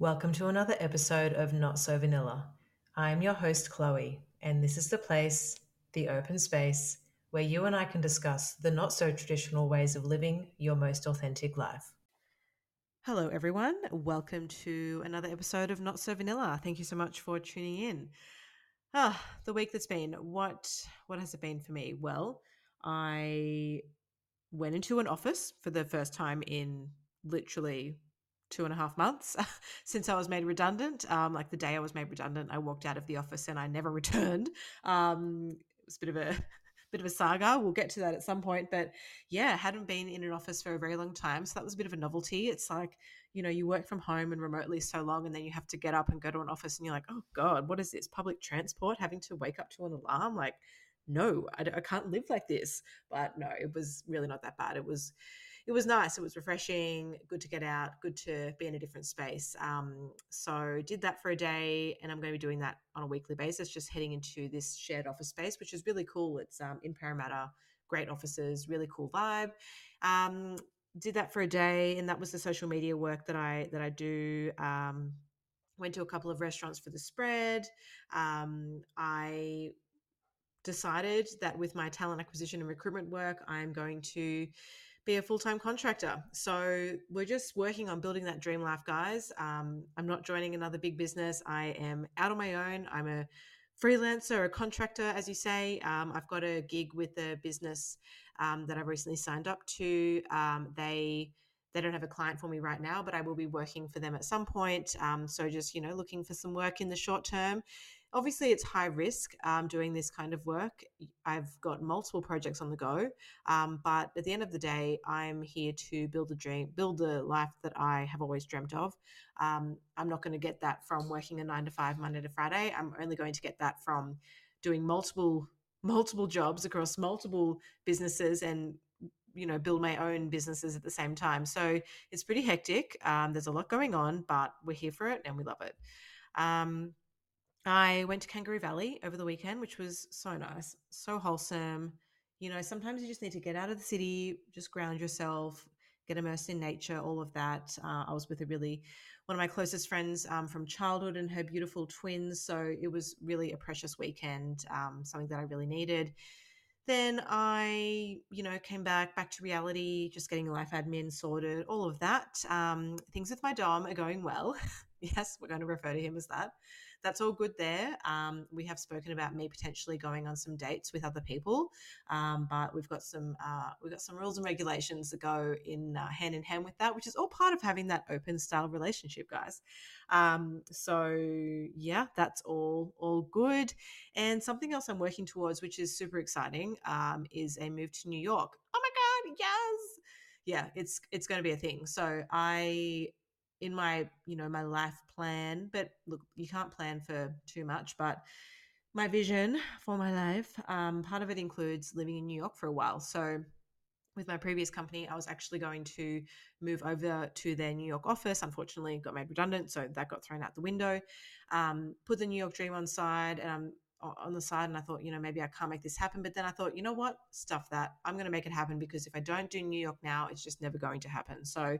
Welcome to another episode of Not So Vanilla. I am your host, Chloe, and this is the place, the open space, where you and I can discuss the not so traditional ways of living your most authentic life. Hello, everyone. Welcome to another episode of Not So Vanilla. Thank you so much for tuning in. Ah, the week that's been. What what has it been for me? Well, I went into an office for the first time in literally two and a half months since I was made redundant. Um, like the day I was made redundant, I walked out of the office and I never returned. Um, it was a bit of a bit of a saga. We'll get to that at some point, but yeah, hadn't been in an office for a very long time, so that was a bit of a novelty. It's like you know you work from home and remotely so long, and then you have to get up and go to an office, and you're like, oh god, what is this? Public transport, having to wake up to an alarm, like. No, I, I can't live like this. But no, it was really not that bad. It was, it was nice. It was refreshing, good to get out, good to be in a different space. Um, so did that for a day, and I'm going to be doing that on a weekly basis, just heading into this shared office space, which is really cool. It's um, in Parramatta, great offices, really cool vibe. Um, did that for a day, and that was the social media work that I that I do. Um, went to a couple of restaurants for the spread. Um, I decided that with my talent acquisition and recruitment work, I'm going to be a full time contractor. So we're just working on building that dream life, guys. Um, I'm not joining another big business. I am out on my own. I'm a freelancer, a contractor, as you say. Um, I've got a gig with a business um, that I've recently signed up to. Um, they they don't have a client for me right now, but I will be working for them at some point. Um, so just you know, looking for some work in the short term obviously it's high risk um, doing this kind of work. I've got multiple projects on the go um, but at the end of the day i'm here to build a dream build a life that i have always dreamt of. Um, i'm not going to get that from working a nine to five monday to friday. I'm only going to get that from doing multiple multiple jobs across multiple businesses and you know build my own businesses at the same time. So it's pretty hectic. Um, there's a lot going on but we're here for it and we love it. Um, I went to Kangaroo Valley over the weekend, which was so nice, so wholesome. You know, sometimes you just need to get out of the city, just ground yourself, get immersed in nature, all of that. Uh, I was with a really one of my closest friends um, from childhood and her beautiful twins, so it was really a precious weekend, um, something that I really needed. Then I, you know, came back back to reality, just getting life admin sorted, all of that. Um, things with my dom are going well. yes, we're going to refer to him as that that's all good there. Um, we have spoken about me potentially going on some dates with other people, um, but we've got some uh, we've got some rules and regulations that go in uh, hand in hand with that, which is all part of having that open style relationship, guys. Um, so yeah, that's all all good. And something else I'm working towards, which is super exciting, um, is a move to New York. Oh my god, yes! Yeah, it's it's going to be a thing. So I in my you know my life plan but look you can't plan for too much but my vision for my life um, part of it includes living in new york for a while. So with my previous company i was actually going to move over to their new york office. Unfortunately got made redundant so that got thrown out the window. Um, put the new york dream on side and i'm on the side and I thought, you know, maybe I can't make this happen. But then I thought, you know what? Stuff that. I'm going to make it happen because if I don't do New York now, it's just never going to happen. So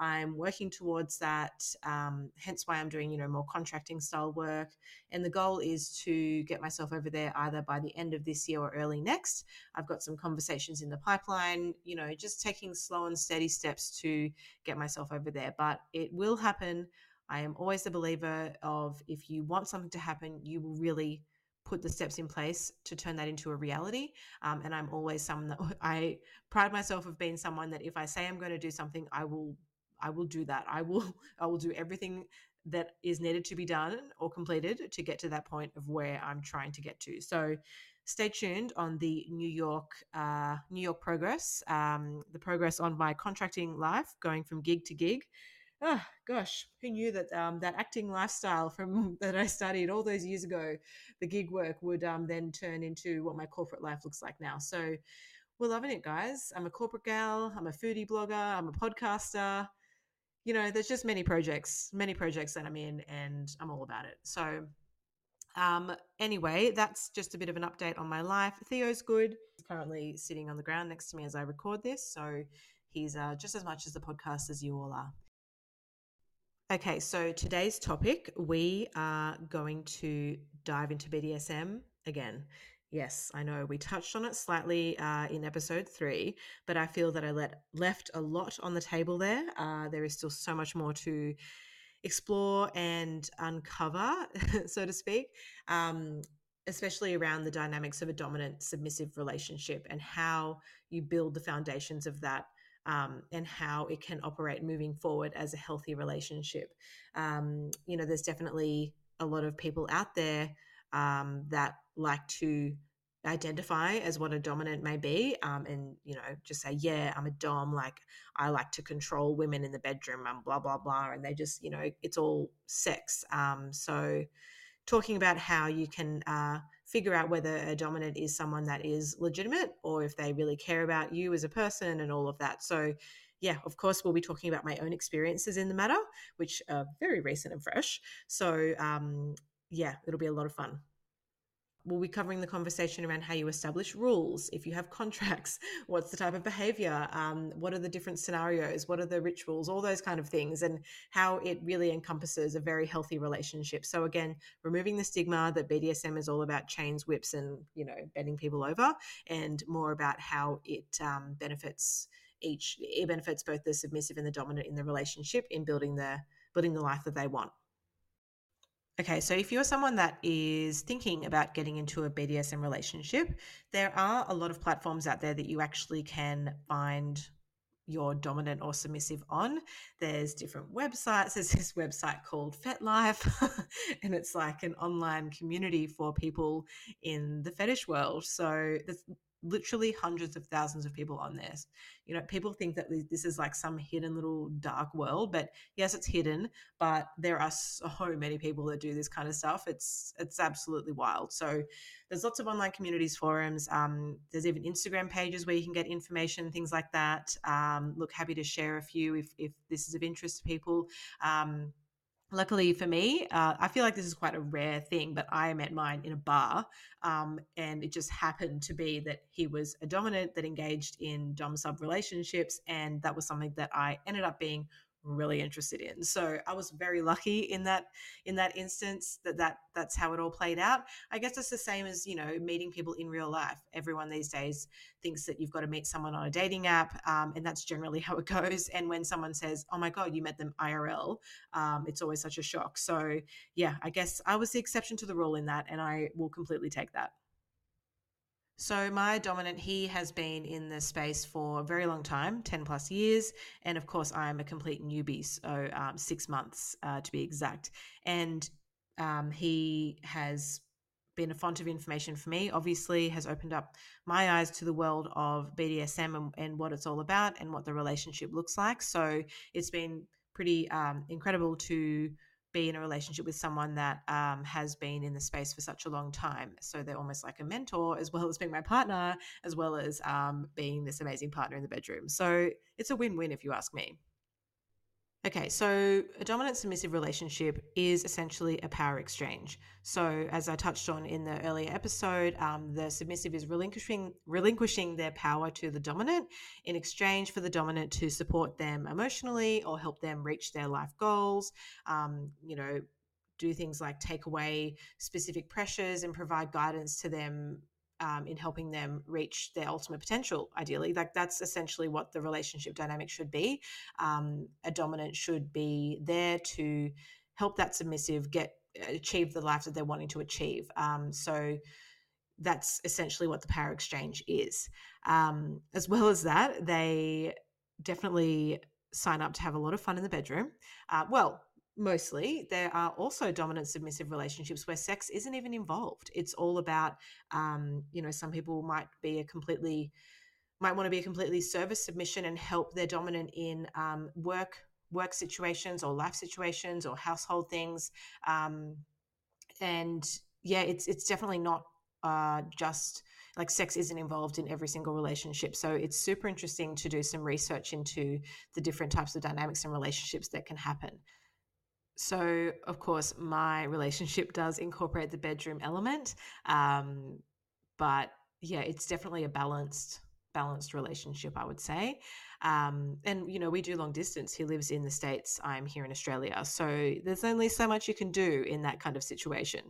I'm working towards that. Um, hence why I'm doing, you know, more contracting style work. And the goal is to get myself over there either by the end of this year or early next. I've got some conversations in the pipeline, you know, just taking slow and steady steps to get myself over there. But it will happen. I am always a believer of if you want something to happen, you will really put the steps in place to turn that into a reality. Um, and I'm always someone that I pride myself of being someone that if I say I'm going to do something, I will I will do that. I will I will do everything that is needed to be done or completed to get to that point of where I'm trying to get to. So stay tuned on the New York uh, New York progress, um, the progress on my contracting life, going from gig to gig oh gosh, who knew that um, that acting lifestyle from that I studied all those years ago, the gig work would um, then turn into what my corporate life looks like now. So we're loving it, guys. I'm a corporate gal. I'm a foodie blogger. I'm a podcaster. You know, there's just many projects, many projects that I'm in, and I'm all about it. So. Um, anyway, that's just a bit of an update on my life. Theo's good. He's currently sitting on the ground next to me as I record this. So he's uh, just as much as the podcast as you all are. Okay, so today's topic, we are going to dive into BDSM again. Yes, I know we touched on it slightly uh, in episode three, but I feel that I let left a lot on the table there. Uh, there is still so much more to explore and uncover, so to speak, um, especially around the dynamics of a dominant submissive relationship and how you build the foundations of that um, and how it can operate moving forward as a healthy relationship. Um, you know, there's definitely a lot of people out there um, that like to identify as what a dominant may be um, and you know just say yeah i'm a dom like i like to control women in the bedroom and blah blah blah and they just you know it's all sex um, so talking about how you can uh, figure out whether a dominant is someone that is legitimate or if they really care about you as a person and all of that. So, yeah, of course, we'll be talking about my own experiences in the matter, which are very recent and fresh. So, um, yeah, it'll be a lot of fun. We'll be covering the conversation around how you establish rules. If you have contracts, what's the type of behavior? Um, what are the different scenarios? What are the rituals? All those kind of things, and how it really encompasses a very healthy relationship. So again, removing the stigma that BDSM is all about chains, whips, and you know bending people over, and more about how it um, benefits each. It benefits both the submissive and the dominant in the relationship in building the building the life that they want. Okay, so if you're someone that is thinking about getting into a BDSM relationship, there are a lot of platforms out there that you actually can find your dominant or submissive on. There's different websites. There's this website called FetLife, and it's like an online community for people in the fetish world. So literally hundreds of thousands of people on this. You know, people think that this is like some hidden little dark world, but yes, it's hidden, but there are so many people that do this kind of stuff. It's it's absolutely wild. So there's lots of online communities, forums. Um, there's even Instagram pages where you can get information, things like that. Um, look, happy to share a few if if this is of interest to people. Um, luckily for me, uh, I feel like this is quite a rare thing, but I met mine in a bar. Um, and it just happened to be that he was a dominant that engaged in dom sub relationships. And that was something that I ended up being really interested in. So I was very lucky in that in that instance that that that's how it all played out. I guess it's the same as you know meeting people in real life. Everyone these days thinks that you've got to meet someone on a dating app, um, and that's generally how it goes. And when someone says, "Oh my god, you met them IRL," um, it's always such a shock. So yeah, I guess I was the exception to the rule in that, and I will completely take that. So, my dominant, he has been in the space for a very long time 10 plus years. And of course, I'm a complete newbie, so um, six months uh, to be exact. And um, he has been a font of information for me, obviously, has opened up my eyes to the world of BDSM and, and what it's all about and what the relationship looks like. So, it's been pretty um, incredible to be in a relationship with someone that um, has been in the space for such a long time. So they're almost like a mentor, as well as being my partner, as well as um, being this amazing partner in the bedroom. So it's a win win if you ask me. Okay, so a dominant submissive relationship is essentially a power exchange. So, as I touched on in the earlier episode, um, the submissive is relinquishing relinquishing their power to the dominant in exchange for the dominant to support them emotionally or help them reach their life goals. Um, you know, do things like take away specific pressures and provide guidance to them um, in helping them reach their ultimate potential ideally. Like that's essentially what the relationship dynamic should be. Um, a dominant should be there to help that submissive get achieve the life that they're wanting to achieve. Um, so that's essentially what the power exchange is. Um, as well as that they definitely sign up to have a lot of fun in the bedroom. Uh, well mostly there are also dominant submissive relationships where sex isn't even involved it's all about um, you know some people might be a completely might want to be a completely service submission and help their dominant in um, work work situations or life situations or household things um, and yeah it's it's definitely not uh, just like sex isn't involved in every single relationship. So it's super interesting to do some research into the different types of dynamics and relationships that can happen. So, of course, my relationship does incorporate the bedroom element. Um, but yeah, it's definitely a balanced balanced relationship, I would say. Um, and, you know, we do long distance. He lives in the States, I'm here in Australia. So there's only so much you can do in that kind of situation.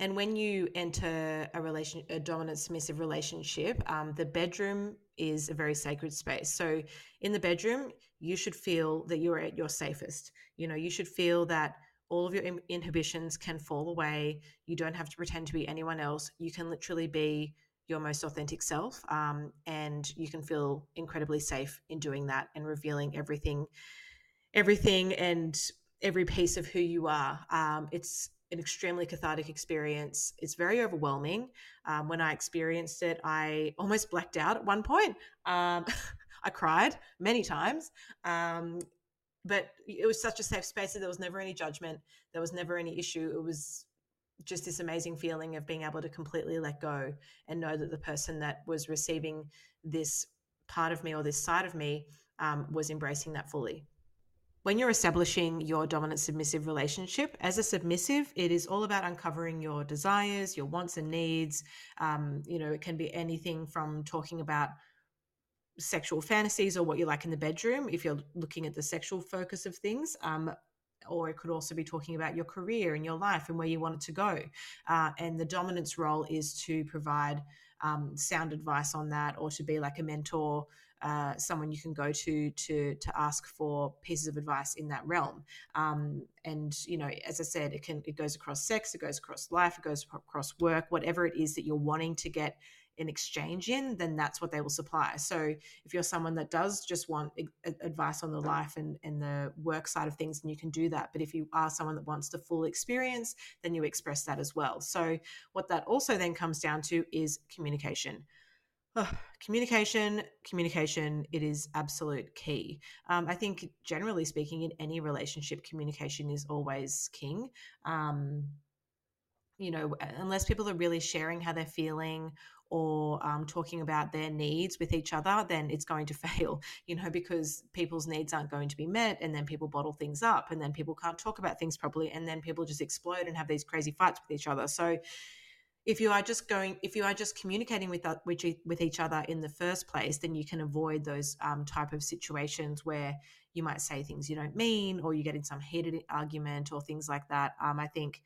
And when you enter a relation, a dominant submissive relationship, um, the bedroom is a very sacred space. So in the bedroom, you should feel that you're at your safest. You know, you should feel that all of your inhibitions can fall away. You don't have to pretend to be anyone else. You can literally be your most authentic self, um, and you can feel incredibly safe in doing that and revealing everything, everything, and every piece of who you are. Um, it's an extremely cathartic experience. It's very overwhelming. Um, when I experienced it, I almost blacked out at one point. Um, I cried many times. Um, but it was such a safe space that there was never any judgment. There was never any issue. It was just this amazing feeling of being able to completely let go and know that the person that was receiving this part of me or this side of me um, was embracing that fully when you're establishing your dominant submissive relationship, as a submissive, it is all about uncovering your desires, your wants and needs. Um, you know, it can be anything from talking about sexual fantasies or what you like in the bedroom, if you're looking at the sexual focus of things. Um, or it could also be talking about your career and your life and where you want it to go. Uh, and the dominance role is to provide um, sound advice on that or to be like a mentor uh, someone you can go to to to ask for pieces of advice in that realm. Um, and you know, as I said, it can it goes across sex, it goes across life, it goes across work, whatever it is that you're wanting to get an exchange in, then that's what they will supply. So if you're someone that does just want advice on the life and, and the work side of things, then you can do that. But if you are someone that wants the full experience, then you express that as well. So what that also then comes down to is communication communication, communication, it is absolute key. Um, I think, generally speaking, in any relationship, communication is always king. Um, you know, unless people are really sharing how they're feeling or um, talking about their needs with each other, then it's going to fail, you know, because people's needs aren't going to be met. And then people bottle things up and then people can't talk about things properly. And then people just explode and have these crazy fights with each other. So, if you are just going if you are just communicating with with, with each other in the first place then you can avoid those um, type of situations where you might say things you don't mean or you get in some heated argument or things like that. Um, i think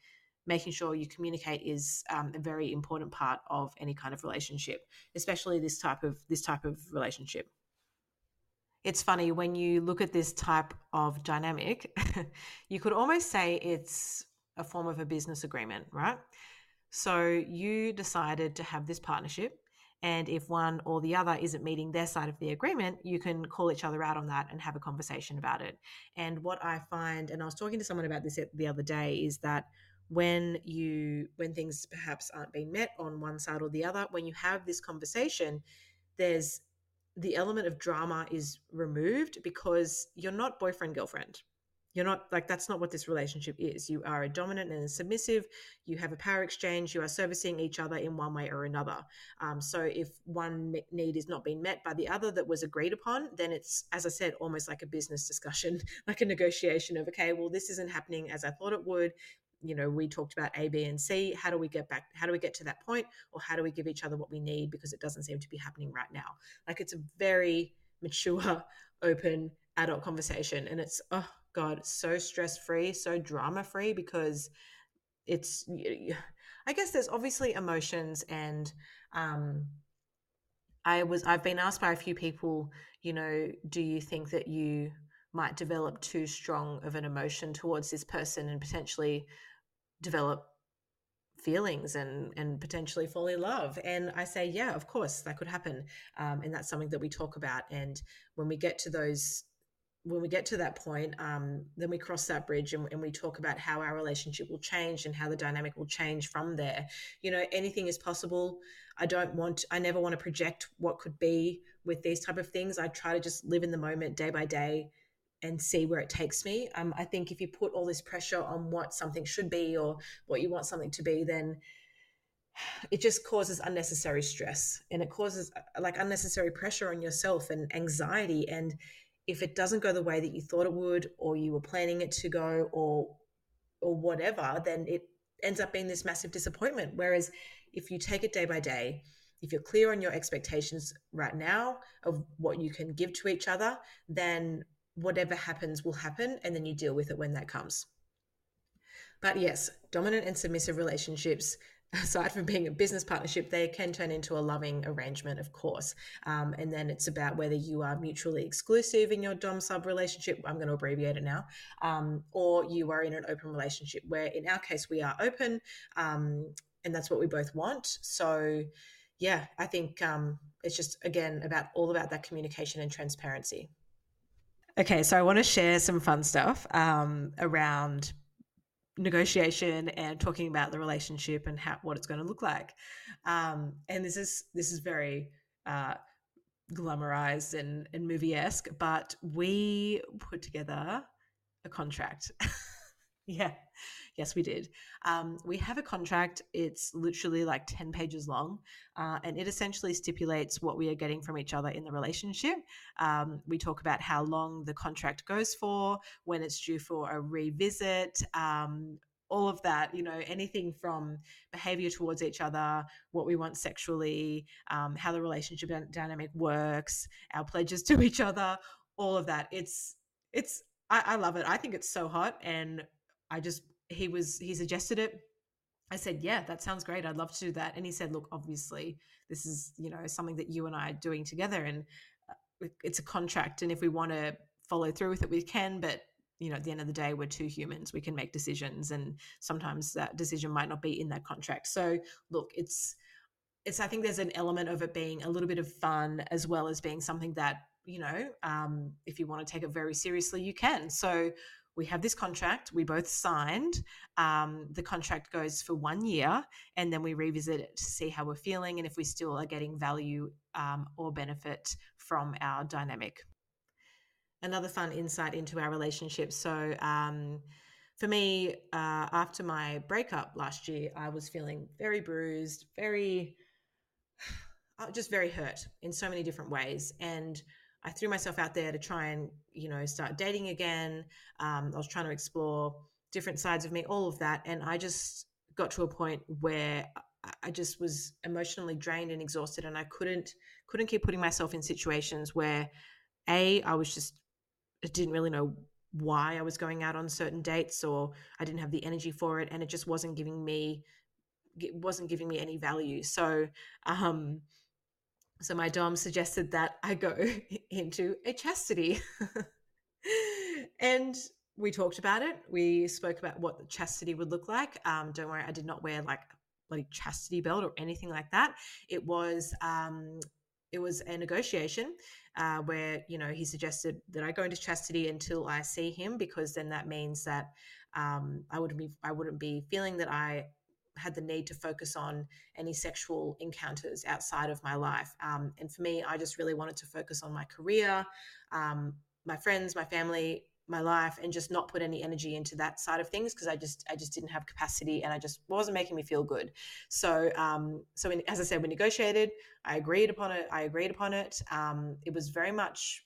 making sure you communicate is um, a very important part of any kind of relationship especially this type of this type of relationship. It's funny when you look at this type of dynamic you could almost say it's a form of a business agreement right so you decided to have this partnership. And if one or the other isn't meeting their side of the agreement, you can call each other out on that and have a conversation about it. And what I find, and I was talking to someone about this the other day, is that when you when things perhaps aren't being met on one side or the other, when you have this conversation, there's the element of drama is removed because you're not boyfriend girlfriend you're not like that's not what this relationship is. You are a dominant and a submissive. You have a power exchange. You are servicing each other in one way or another. Um, so if one need is not being met by the other that was agreed upon, then it's, as I said, almost like a business discussion, like a negotiation of, okay, well, this isn't happening as I thought it would. You know, we talked about A, B, and C. How do we get back? How do we get to that point? Or how do we give each other what we need because it doesn't seem to be happening right now? Like it's a very mature, open, adult conversation. And it's, oh, God, so stress free, so drama free because it's, I guess there's obviously emotions and, um, I was, I've been asked by a few people, you know, do you think that you might develop too strong of an emotion towards this person and potentially develop feelings and and potentially fall in love? And i say yeah of course that could happen. Um, and that's something that we talk about. And when we get to those when we get to that point, um, then we cross that bridge and, and, we talk about how our relationship will change and how the dynamic will change from there. You know, anything is possible. I don't want, I never want to project what could be with these type of things. I try to just live in the moment day by day and see where it takes me. Um, I think if you put all this pressure on what something should be or what you want something to be, then it just causes unnecessary stress and it causes uh, like unnecessary pressure on yourself and anxiety and if it doesn't go the way that you thought it would or you were planning it to go or or whatever then it ends up being this massive disappointment whereas if you take it day by day if you're clear on your expectations right now of what you can give to each other, then whatever happens will happen and then you deal with it when that comes. But yes, dominant and submissive relationships, aside from being a business partnership, they can turn into a loving arrangement, of course. Um, and then it's about whether you are mutually exclusive in your dom sub relationship. I'm going to abbreviate it now, um, or you are in an open relationship. Where in our case we are open, um, and that's what we both want. So, yeah, I think um, it's just again about all about that communication and transparency. Okay, so I want to share some fun stuff um, around negotiation and talking about the relationship and how what it's going to look like. Um, and this is this is very uh, glamorized and, and movie esque, but we put together a contract. yeah, yes, we did. Um, we have a contract. It's literally like 10 pages long, uh, and it essentially stipulates what we are getting from each other in the relationship. Um, we talk about how long the contract goes for, when it's due for a revisit, um, all of that, you know, anything from behavior towards each other, what we want sexually, um, how the relationship dynamic works, our pledges to each other, all of that. It's, it's, I, I love it. I think it's so hot. And I just he was he suggested it. I said, "Yeah, that sounds great. I'd love to do that." And he said, "Look, obviously, this is you know something that you and I are doing together, and uh, it's a contract. And if we want to follow through with it, we can. But you know, at the end of the day, we're two humans. We can make decisions, and sometimes that decision might not be in that contract. So, look, it's it's. I think there's an element of it being a little bit of fun as well as being something that you know, um, if you want to take it very seriously, you can. So we have this contract we both signed um, the contract goes for one year and then we revisit it to see how we're feeling and if we still are getting value um, or benefit from our dynamic. Another fun insight into our relationship. So um, for me uh, after my breakup last year i was feeling very bruised very just very hurt in so many different ways. And I threw myself out there to try and, you know, start dating again. Um, I was trying to explore different sides of me, all of that. And I just got to a point where I just was emotionally drained and exhausted and I couldn't couldn't keep putting myself in situations where a I was just I didn't really know why I was going out on certain dates or I didn't have the energy for it and it just wasn't giving me it wasn't giving me any value. So um so my dom suggested that I go into a chastity. and we talked about it. We spoke about what the chastity would look like. Um, don't worry, I did not wear like bloody chastity belt or anything like that. It was um, it was a negotiation uh, where you know he suggested that I go into chastity until I see him because then that means that um, I wouldn't be I wouldn't be feeling that I had the need to focus on any sexual encounters outside of my life. Um, and for me, I just really wanted to focus on my career, um, my friends, my family, my life, and just not put any energy into that side of things because I just I just didn't have capacity and I just wasn't making me feel good. So um, so in, as I said, we negotiated. I agreed upon it. I agreed upon it. Um, it was very much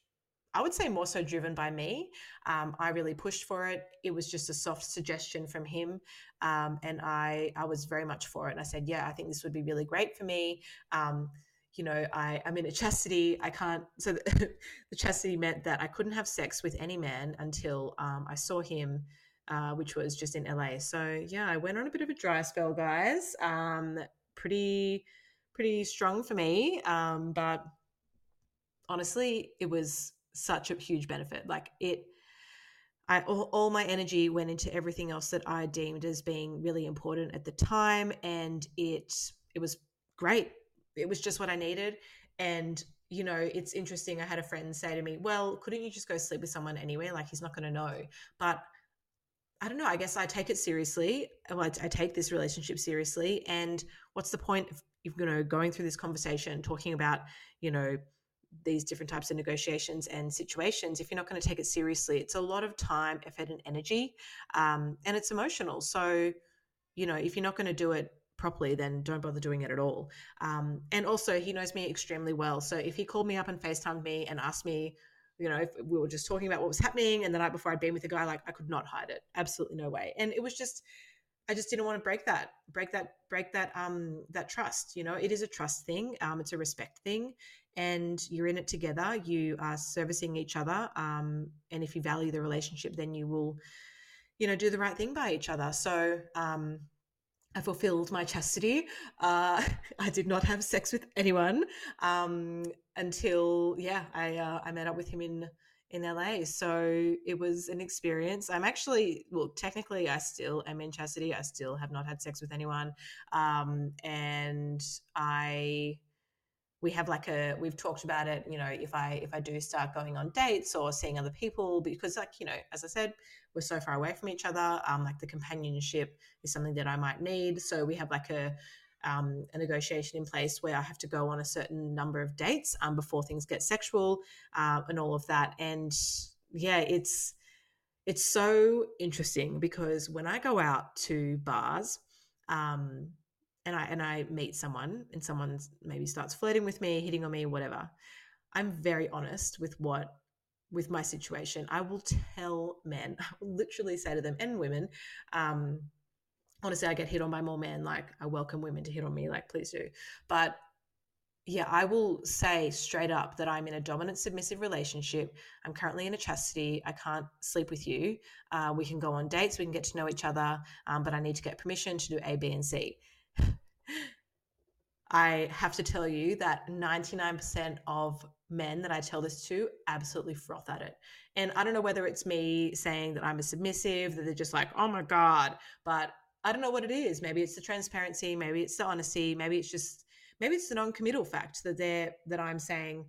I would say more so driven by me. Um, I really pushed for it. It was just a soft suggestion from him, um, and I I was very much for it. And I said, yeah, I think this would be really great for me. Um, you know, I I'm in a chastity. I can't. So the, the, chastity meant that I couldn't have sex with any man until um, I saw him. Uh, which was just in LA. So yeah, I went on a bit of a dry spell, guys. Um, pretty, pretty strong for me. Um, but honestly, it was such a huge benefit. Like it, I all, all, my energy went into everything else that I deemed as being really important at the time, and it it was great. It was just what I needed, and you know, it's interesting. I had a friend say to me, "Well, couldn't you just go sleep with someone anyway? Like he's not going to know." But I don't know. I guess I take it seriously. Well, I, I take this relationship seriously, and what's the point of you know going through this conversation, talking about you know these different types of negotiations and situations if you're not going to take it seriously it's a lot of time effort and energy um, and it's emotional. So you know if you're not going to do it properly then don't bother doing it at all. Um, and also he knows me extremely well. So if he called me up and facetimed me and asked me you know if we were just talking about what was happening and the night before i'd been with a guy like i could not hide it. Absolutely no way. And it was just I just didn't want to break that, break that, break that, um, that trust. You know, it is a trust thing. Um, it's a respect thing, and you're in it together. You are servicing each other, um, and if you value the relationship, then you will, you know, do the right thing by each other. So, um, I fulfilled my chastity. Uh, I did not have sex with anyone um, until, yeah, I uh, I met up with him in in LA. So it was an experience. I'm actually, well, technically, I still am in chastity. I still have not had sex with anyone, um, and I we have like a we've talked about it you know if i if i do start going on dates or seeing other people because like you know as i said we're so far away from each other um like the companionship is something that i might need so we have like a um, a negotiation in place where I have to go on a certain number of dates um, before things get sexual uh, and all of that. And yeah, it's it's so interesting because when I go out to bars, um, and I and I meet someone and someone maybe starts flirting with me, hitting on me, whatever, I'm very honest with what with my situation. I will tell men, I will literally say to them and women, um, honestly, I get hit on by more men. Like I welcome women to hit on me, like please do. But yeah, I will say straight up that I'm in a dominant submissive relationship. I'm currently in a chastity. I can't sleep with you. Uh, we can go on dates. We can get to know each other. Um, but I need to get permission to do A, B, and C. I have to tell you that 99% of men that I tell this to absolutely froth at it. And I don't know whether it's me saying that I'm a submissive, that they're just like, oh my God. But I don't know what it is. Maybe it's the transparency, maybe it's the honesty, maybe it's just maybe it's the non-committal fact that they're that I'm saying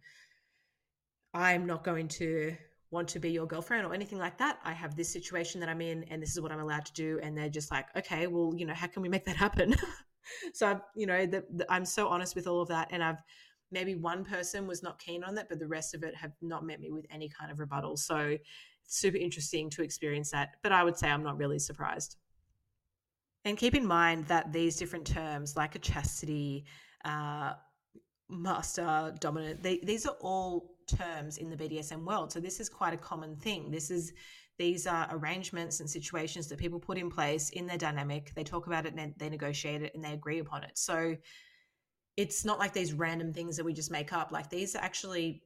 I'm not going to want to be your girlfriend or anything like that. I have this situation that I'm in and this is what I'm allowed to do. And they're just like, okay, well, you know, how can we make that happen? so I've, you know, the, the, I'm so honest with all of that. And I've maybe one person was not keen on that, but the rest of it have not met me with any kind of rebuttal. So it's super interesting to experience that. But I would say I'm not really surprised. And keep in mind that these different terms, like a chastity, uh, master, dominant, they, these are all terms in the BDSM world. So this is quite a common thing. This is these are arrangements and situations that people put in place in their dynamic. They talk about it and they negotiate it and they agree upon it. So it's not like these random things that we just make up. Like these are actually,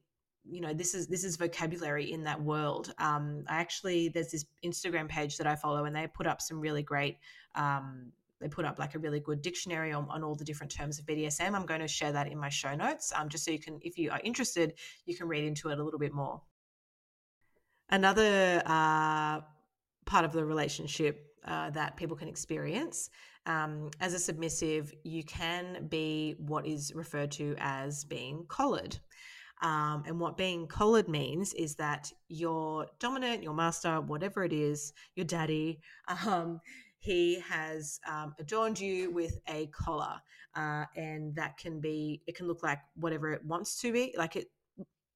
you know, this is this is vocabulary in that world. Um, I actually there's this Instagram page that I follow and they put up some really great um, they put up like a really good dictionary on, on all the different terms of BDSM. I'm going to share that in my show notes, um, just so you can, if you are interested, you can read into it a little bit more. Another uh, part of the relationship uh, that people can experience um, as a submissive, you can be what is referred to as being collared. Um, and what being collared means is that your dominant, your master, whatever it is, your daddy, um, he has um, adorned you with a collar. Uh, and that can be, it can look like whatever it wants to be. Like it,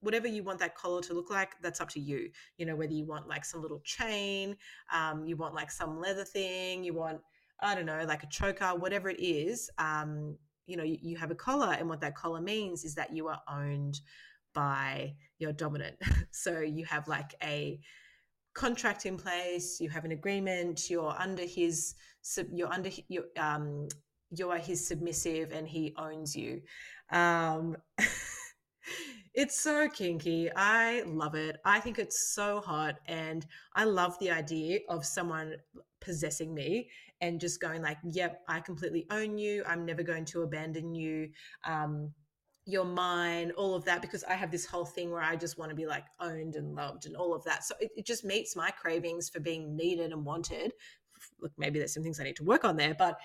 whatever you want that collar to look like, that's up to you. You know, whether you want like some little chain, um, you want like some leather thing, you want, I don't know, like a choker, whatever it is, um, you know, you, you have a collar. And what that collar means is that you are owned by your dominant. so you have like a contract in place, you have an agreement, you're under his, you're under, you um, you are his submissive and he owns you. Um, It's so kinky. I love it. I think it's so hot. And I love the idea of someone possessing me and just going like, yep, I completely own you. I'm never going to abandon you. Um, you're mine, all of that, because I have this whole thing where I just want to be like owned and loved and all of that. So it, it just meets my cravings for being needed and wanted. Look, maybe there's some things I need to work on there, but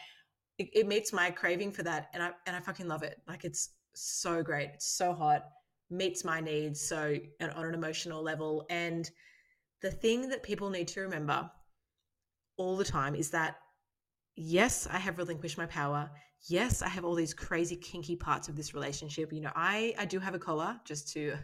it, it meets my craving for that. And I, and I fucking love it. Like it's so great. It's so hot meets my needs so on an emotional level and the thing that people need to remember all the time is that yes i have relinquished my power yes i have all these crazy kinky parts of this relationship. You know i i do have a collar just to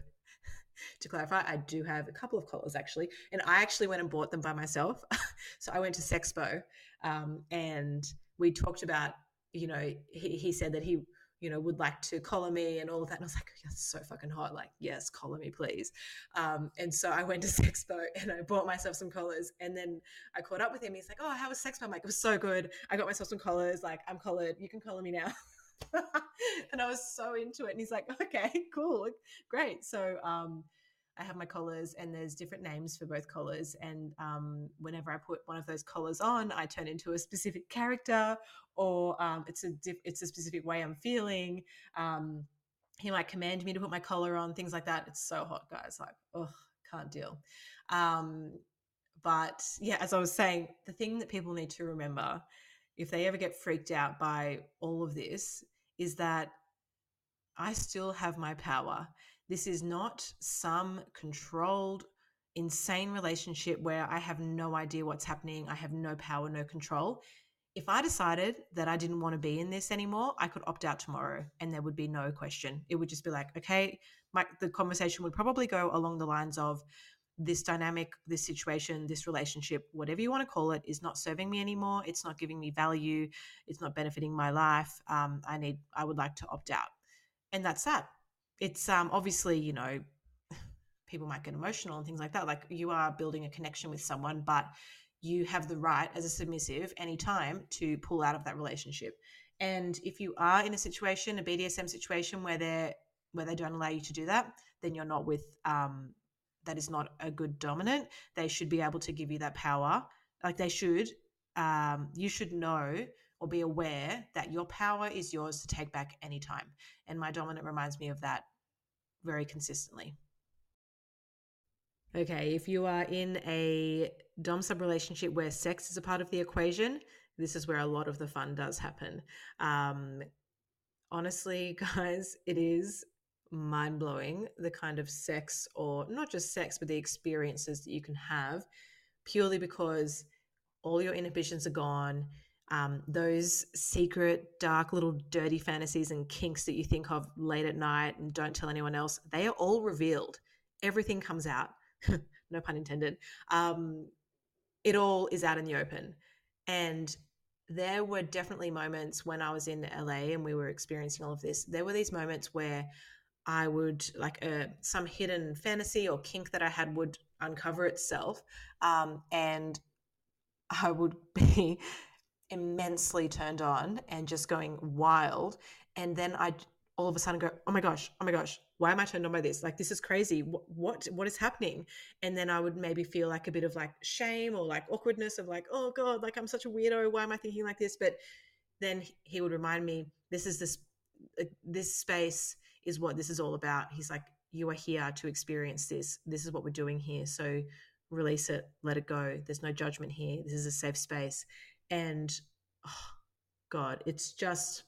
to clarify i do have a couple of collars actually and i actually went and bought them by myself. So i went to sexpo um, and we talked about you know he, he said that he you know, would like to collar me and all of that. And I was like, that's so fucking hot. Like, yes, collar me, please. Um, and so I went to Sexpo and I bought myself some collars. And then I caught up with him. He's like, oh, how was Sexpo? I'm like, it was so good. I got myself some collars. Like, I'm collared. You can collar me now. and I was so into it. And he's like, okay, cool, great. So um, I have my collars, and there's different names for both collars. And um, whenever I put one of those collars on, I turn into a specific character, or um, it's a diff- it's a specific way I'm feeling. Um, he might command me to put my collar on, things like that. It's so hot, guys. Like, oh, can't deal. Um, but yeah, as I was saying, the thing that people need to remember if they ever get freaked out by all of this is that I still have my power. This is not some controlled, insane relationship where I have no idea what's happening. I have no power, no control. If I decided that I didn't want to be in this anymore, I could opt out tomorrow and there would be no question. It would just be like, okay, my, the conversation would probably go along the lines of, this dynamic, this situation, this relationship, whatever you want to call it, is not serving me anymore. It's not giving me value. It's not benefiting my life. Um, I need, I would like to opt out. And that's that. It's um, obviously, you know, people might get emotional and things like that. Like you are building a connection with someone, but you have the right as a submissive anytime to pull out of that relationship. And if you are in a situation, a BDSM situation where they're where they don't allow you to do that, then you're not with um, that is not a good dominant, they should be able to give you that power. Like they should, um, you should know or be aware that your power is yours to take back anytime. And my dominant reminds me of that very consistently. Okay, if you are in a dom sub relationship where sex is a part of the equation, this is where a lot of the fun does happen. Um, honestly, guys, it is mind blowing the kind of sex, or not just sex, but the experiences that you can have purely because all your inhibitions are gone. Um, those secret, dark, little dirty fantasies and kinks that you think of late at night and don't tell anyone else, they are all revealed. Everything comes out, no pun intended. Um, it all is out in the open. And there were definitely moments when I was in LA and we were experiencing all of this. There were these moments where I would like uh, some hidden fantasy or kink that I had would uncover itself, um, and I would be immensely turned on and just going wild. And then I all of a sudden go, oh my gosh, oh my gosh, why am I turned on by this? Like this is crazy. What what what is happening? And then I would maybe feel like a bit of like shame or like awkwardness of like, oh god, like I'm such a weirdo. Why am I thinking like this? But then he would remind me, this is this uh, this space is what this is all about. He's like, you are here to experience this. This is what we're doing here. So release it, let it go. There's no judgment here. This is a safe space. And oh, God, it's just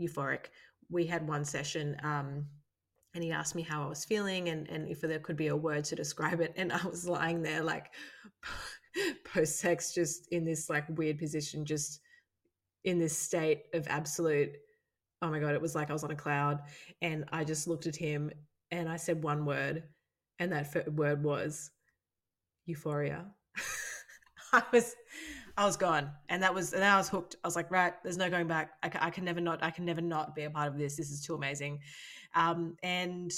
euphoric. We had one session, um, and he asked me how I was feeling and, and if there could be a word to describe it. And I was lying there like post sex, just in this like weird position, just in this state of absolute oh my god it was like i was on a cloud and i just looked at him and i said one word and that word was euphoria i was i was gone. And that was and i was hooked. I was like right there's no going back. I, I can never not i can never not be a part of this. This is too amazing. Um, and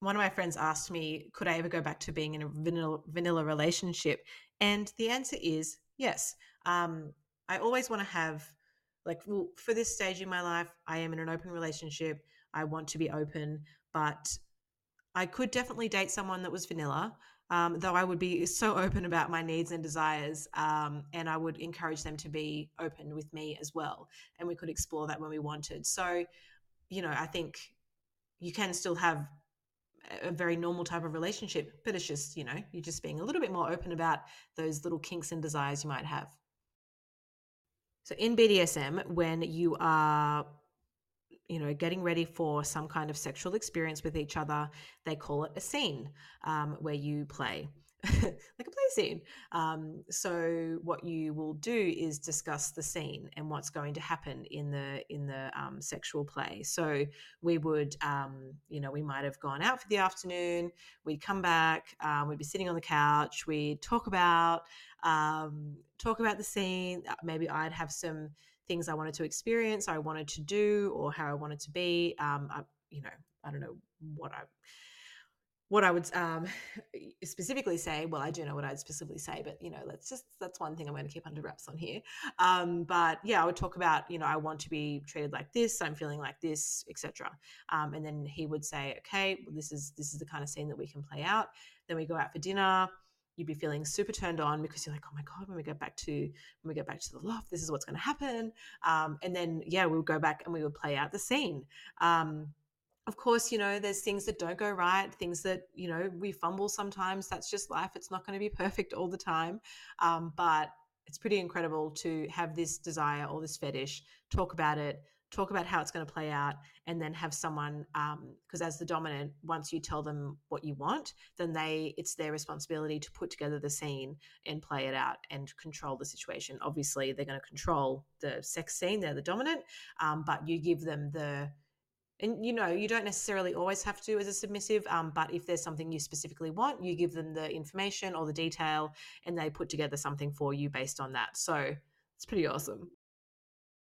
one of my friends asked me could i ever go back to being in a vanilla vanilla relationship? And the answer is yes. Um, i always want to have like well, for this stage in my life i am in an open relationship. I want to be open but i could definitely date someone that was vanilla um, though i would be so open about my needs and desires um, and i would encourage them to be open with me as well and we could explore that when we wanted. So you know i think you can still have a very normal type of relationship but it's just you know you're just being a little bit more open about those little kinks and desires you might have. So in BDSM, when you are you know getting ready for some kind of sexual experience with each other they call it a scene um, where you play like a play scene. Um, so what you will do is discuss the scene and what's going to happen in the in the um, sexual play. So we would, um, you know, we might have gone out for the afternoon. We'd come back. Um, we'd be sitting on the couch. We'd talk about um, talk about the scene. Uh, maybe I'd have some things I wanted to experience, I wanted to do, or how I wanted to be. Um, I, you know, I don't know what I what I would um, specifically say, well, I do know what I'd specifically say, but you know, let's just that's one thing I'm going to keep under wraps on here. Um, but yeah, I would talk about, you know, I want to be treated like this, I'm feeling like this, etc. Um, and then he would say, okay, well, this is this is the kind of scene that we can play out. Then we go out for dinner. You'd be feeling super turned on because you're like, oh my god, when we get back to when we get back to the loft, this is what's going to happen. Um, and then yeah, we would go back and we would play out the scene. Um, of course, you know, there's things that don't go right, things that, you know, we fumble sometimes. That's just life. It's not going to be perfect all the time. Um, but it's pretty incredible to have this desire or this fetish, talk about it, talk about how it's going to play out, and then have someone, because um, as the dominant, once you tell them what you want, then they, it's their responsibility to put together the scene and play it out and control the situation. Obviously, they're going to control the sex scene, they're the dominant, um, but you give them the, and you know you don't necessarily always have to as a submissive um, but if there's something you specifically want you give them the information or the detail and they put together something for you based on that so it's pretty awesome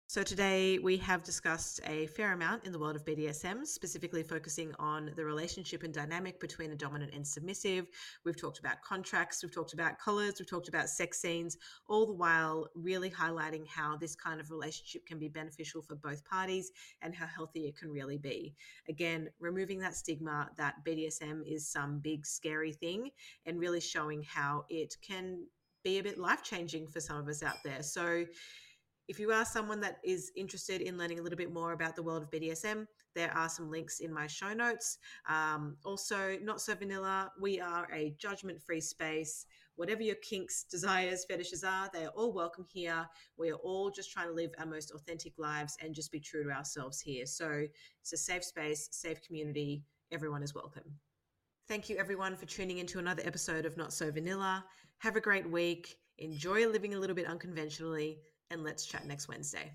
so, today we have discussed a fair amount in the world of BDSM, specifically focusing on the relationship and dynamic between a dominant and submissive. We've talked about contracts, we've talked about collars, we've talked about sex scenes, all the while really highlighting how this kind of relationship can be beneficial for both parties and how healthy it can really be. Again, removing that stigma that BDSM is some big scary thing and really showing how it can be a bit life changing for some of us out there. So, if you are someone that is interested in learning a little bit more about the world of BDSM, there are some links in my show notes. Um, also, Not So Vanilla, we are a judgment free space. Whatever your kinks, desires, fetishes are, they are all welcome here. We are all just trying to live our most authentic lives and just be true to ourselves here. So it's a safe space, safe community. Everyone is welcome. Thank you, everyone, for tuning into another episode of Not So Vanilla. Have a great week. Enjoy living a little bit unconventionally and let's chat next Wednesday.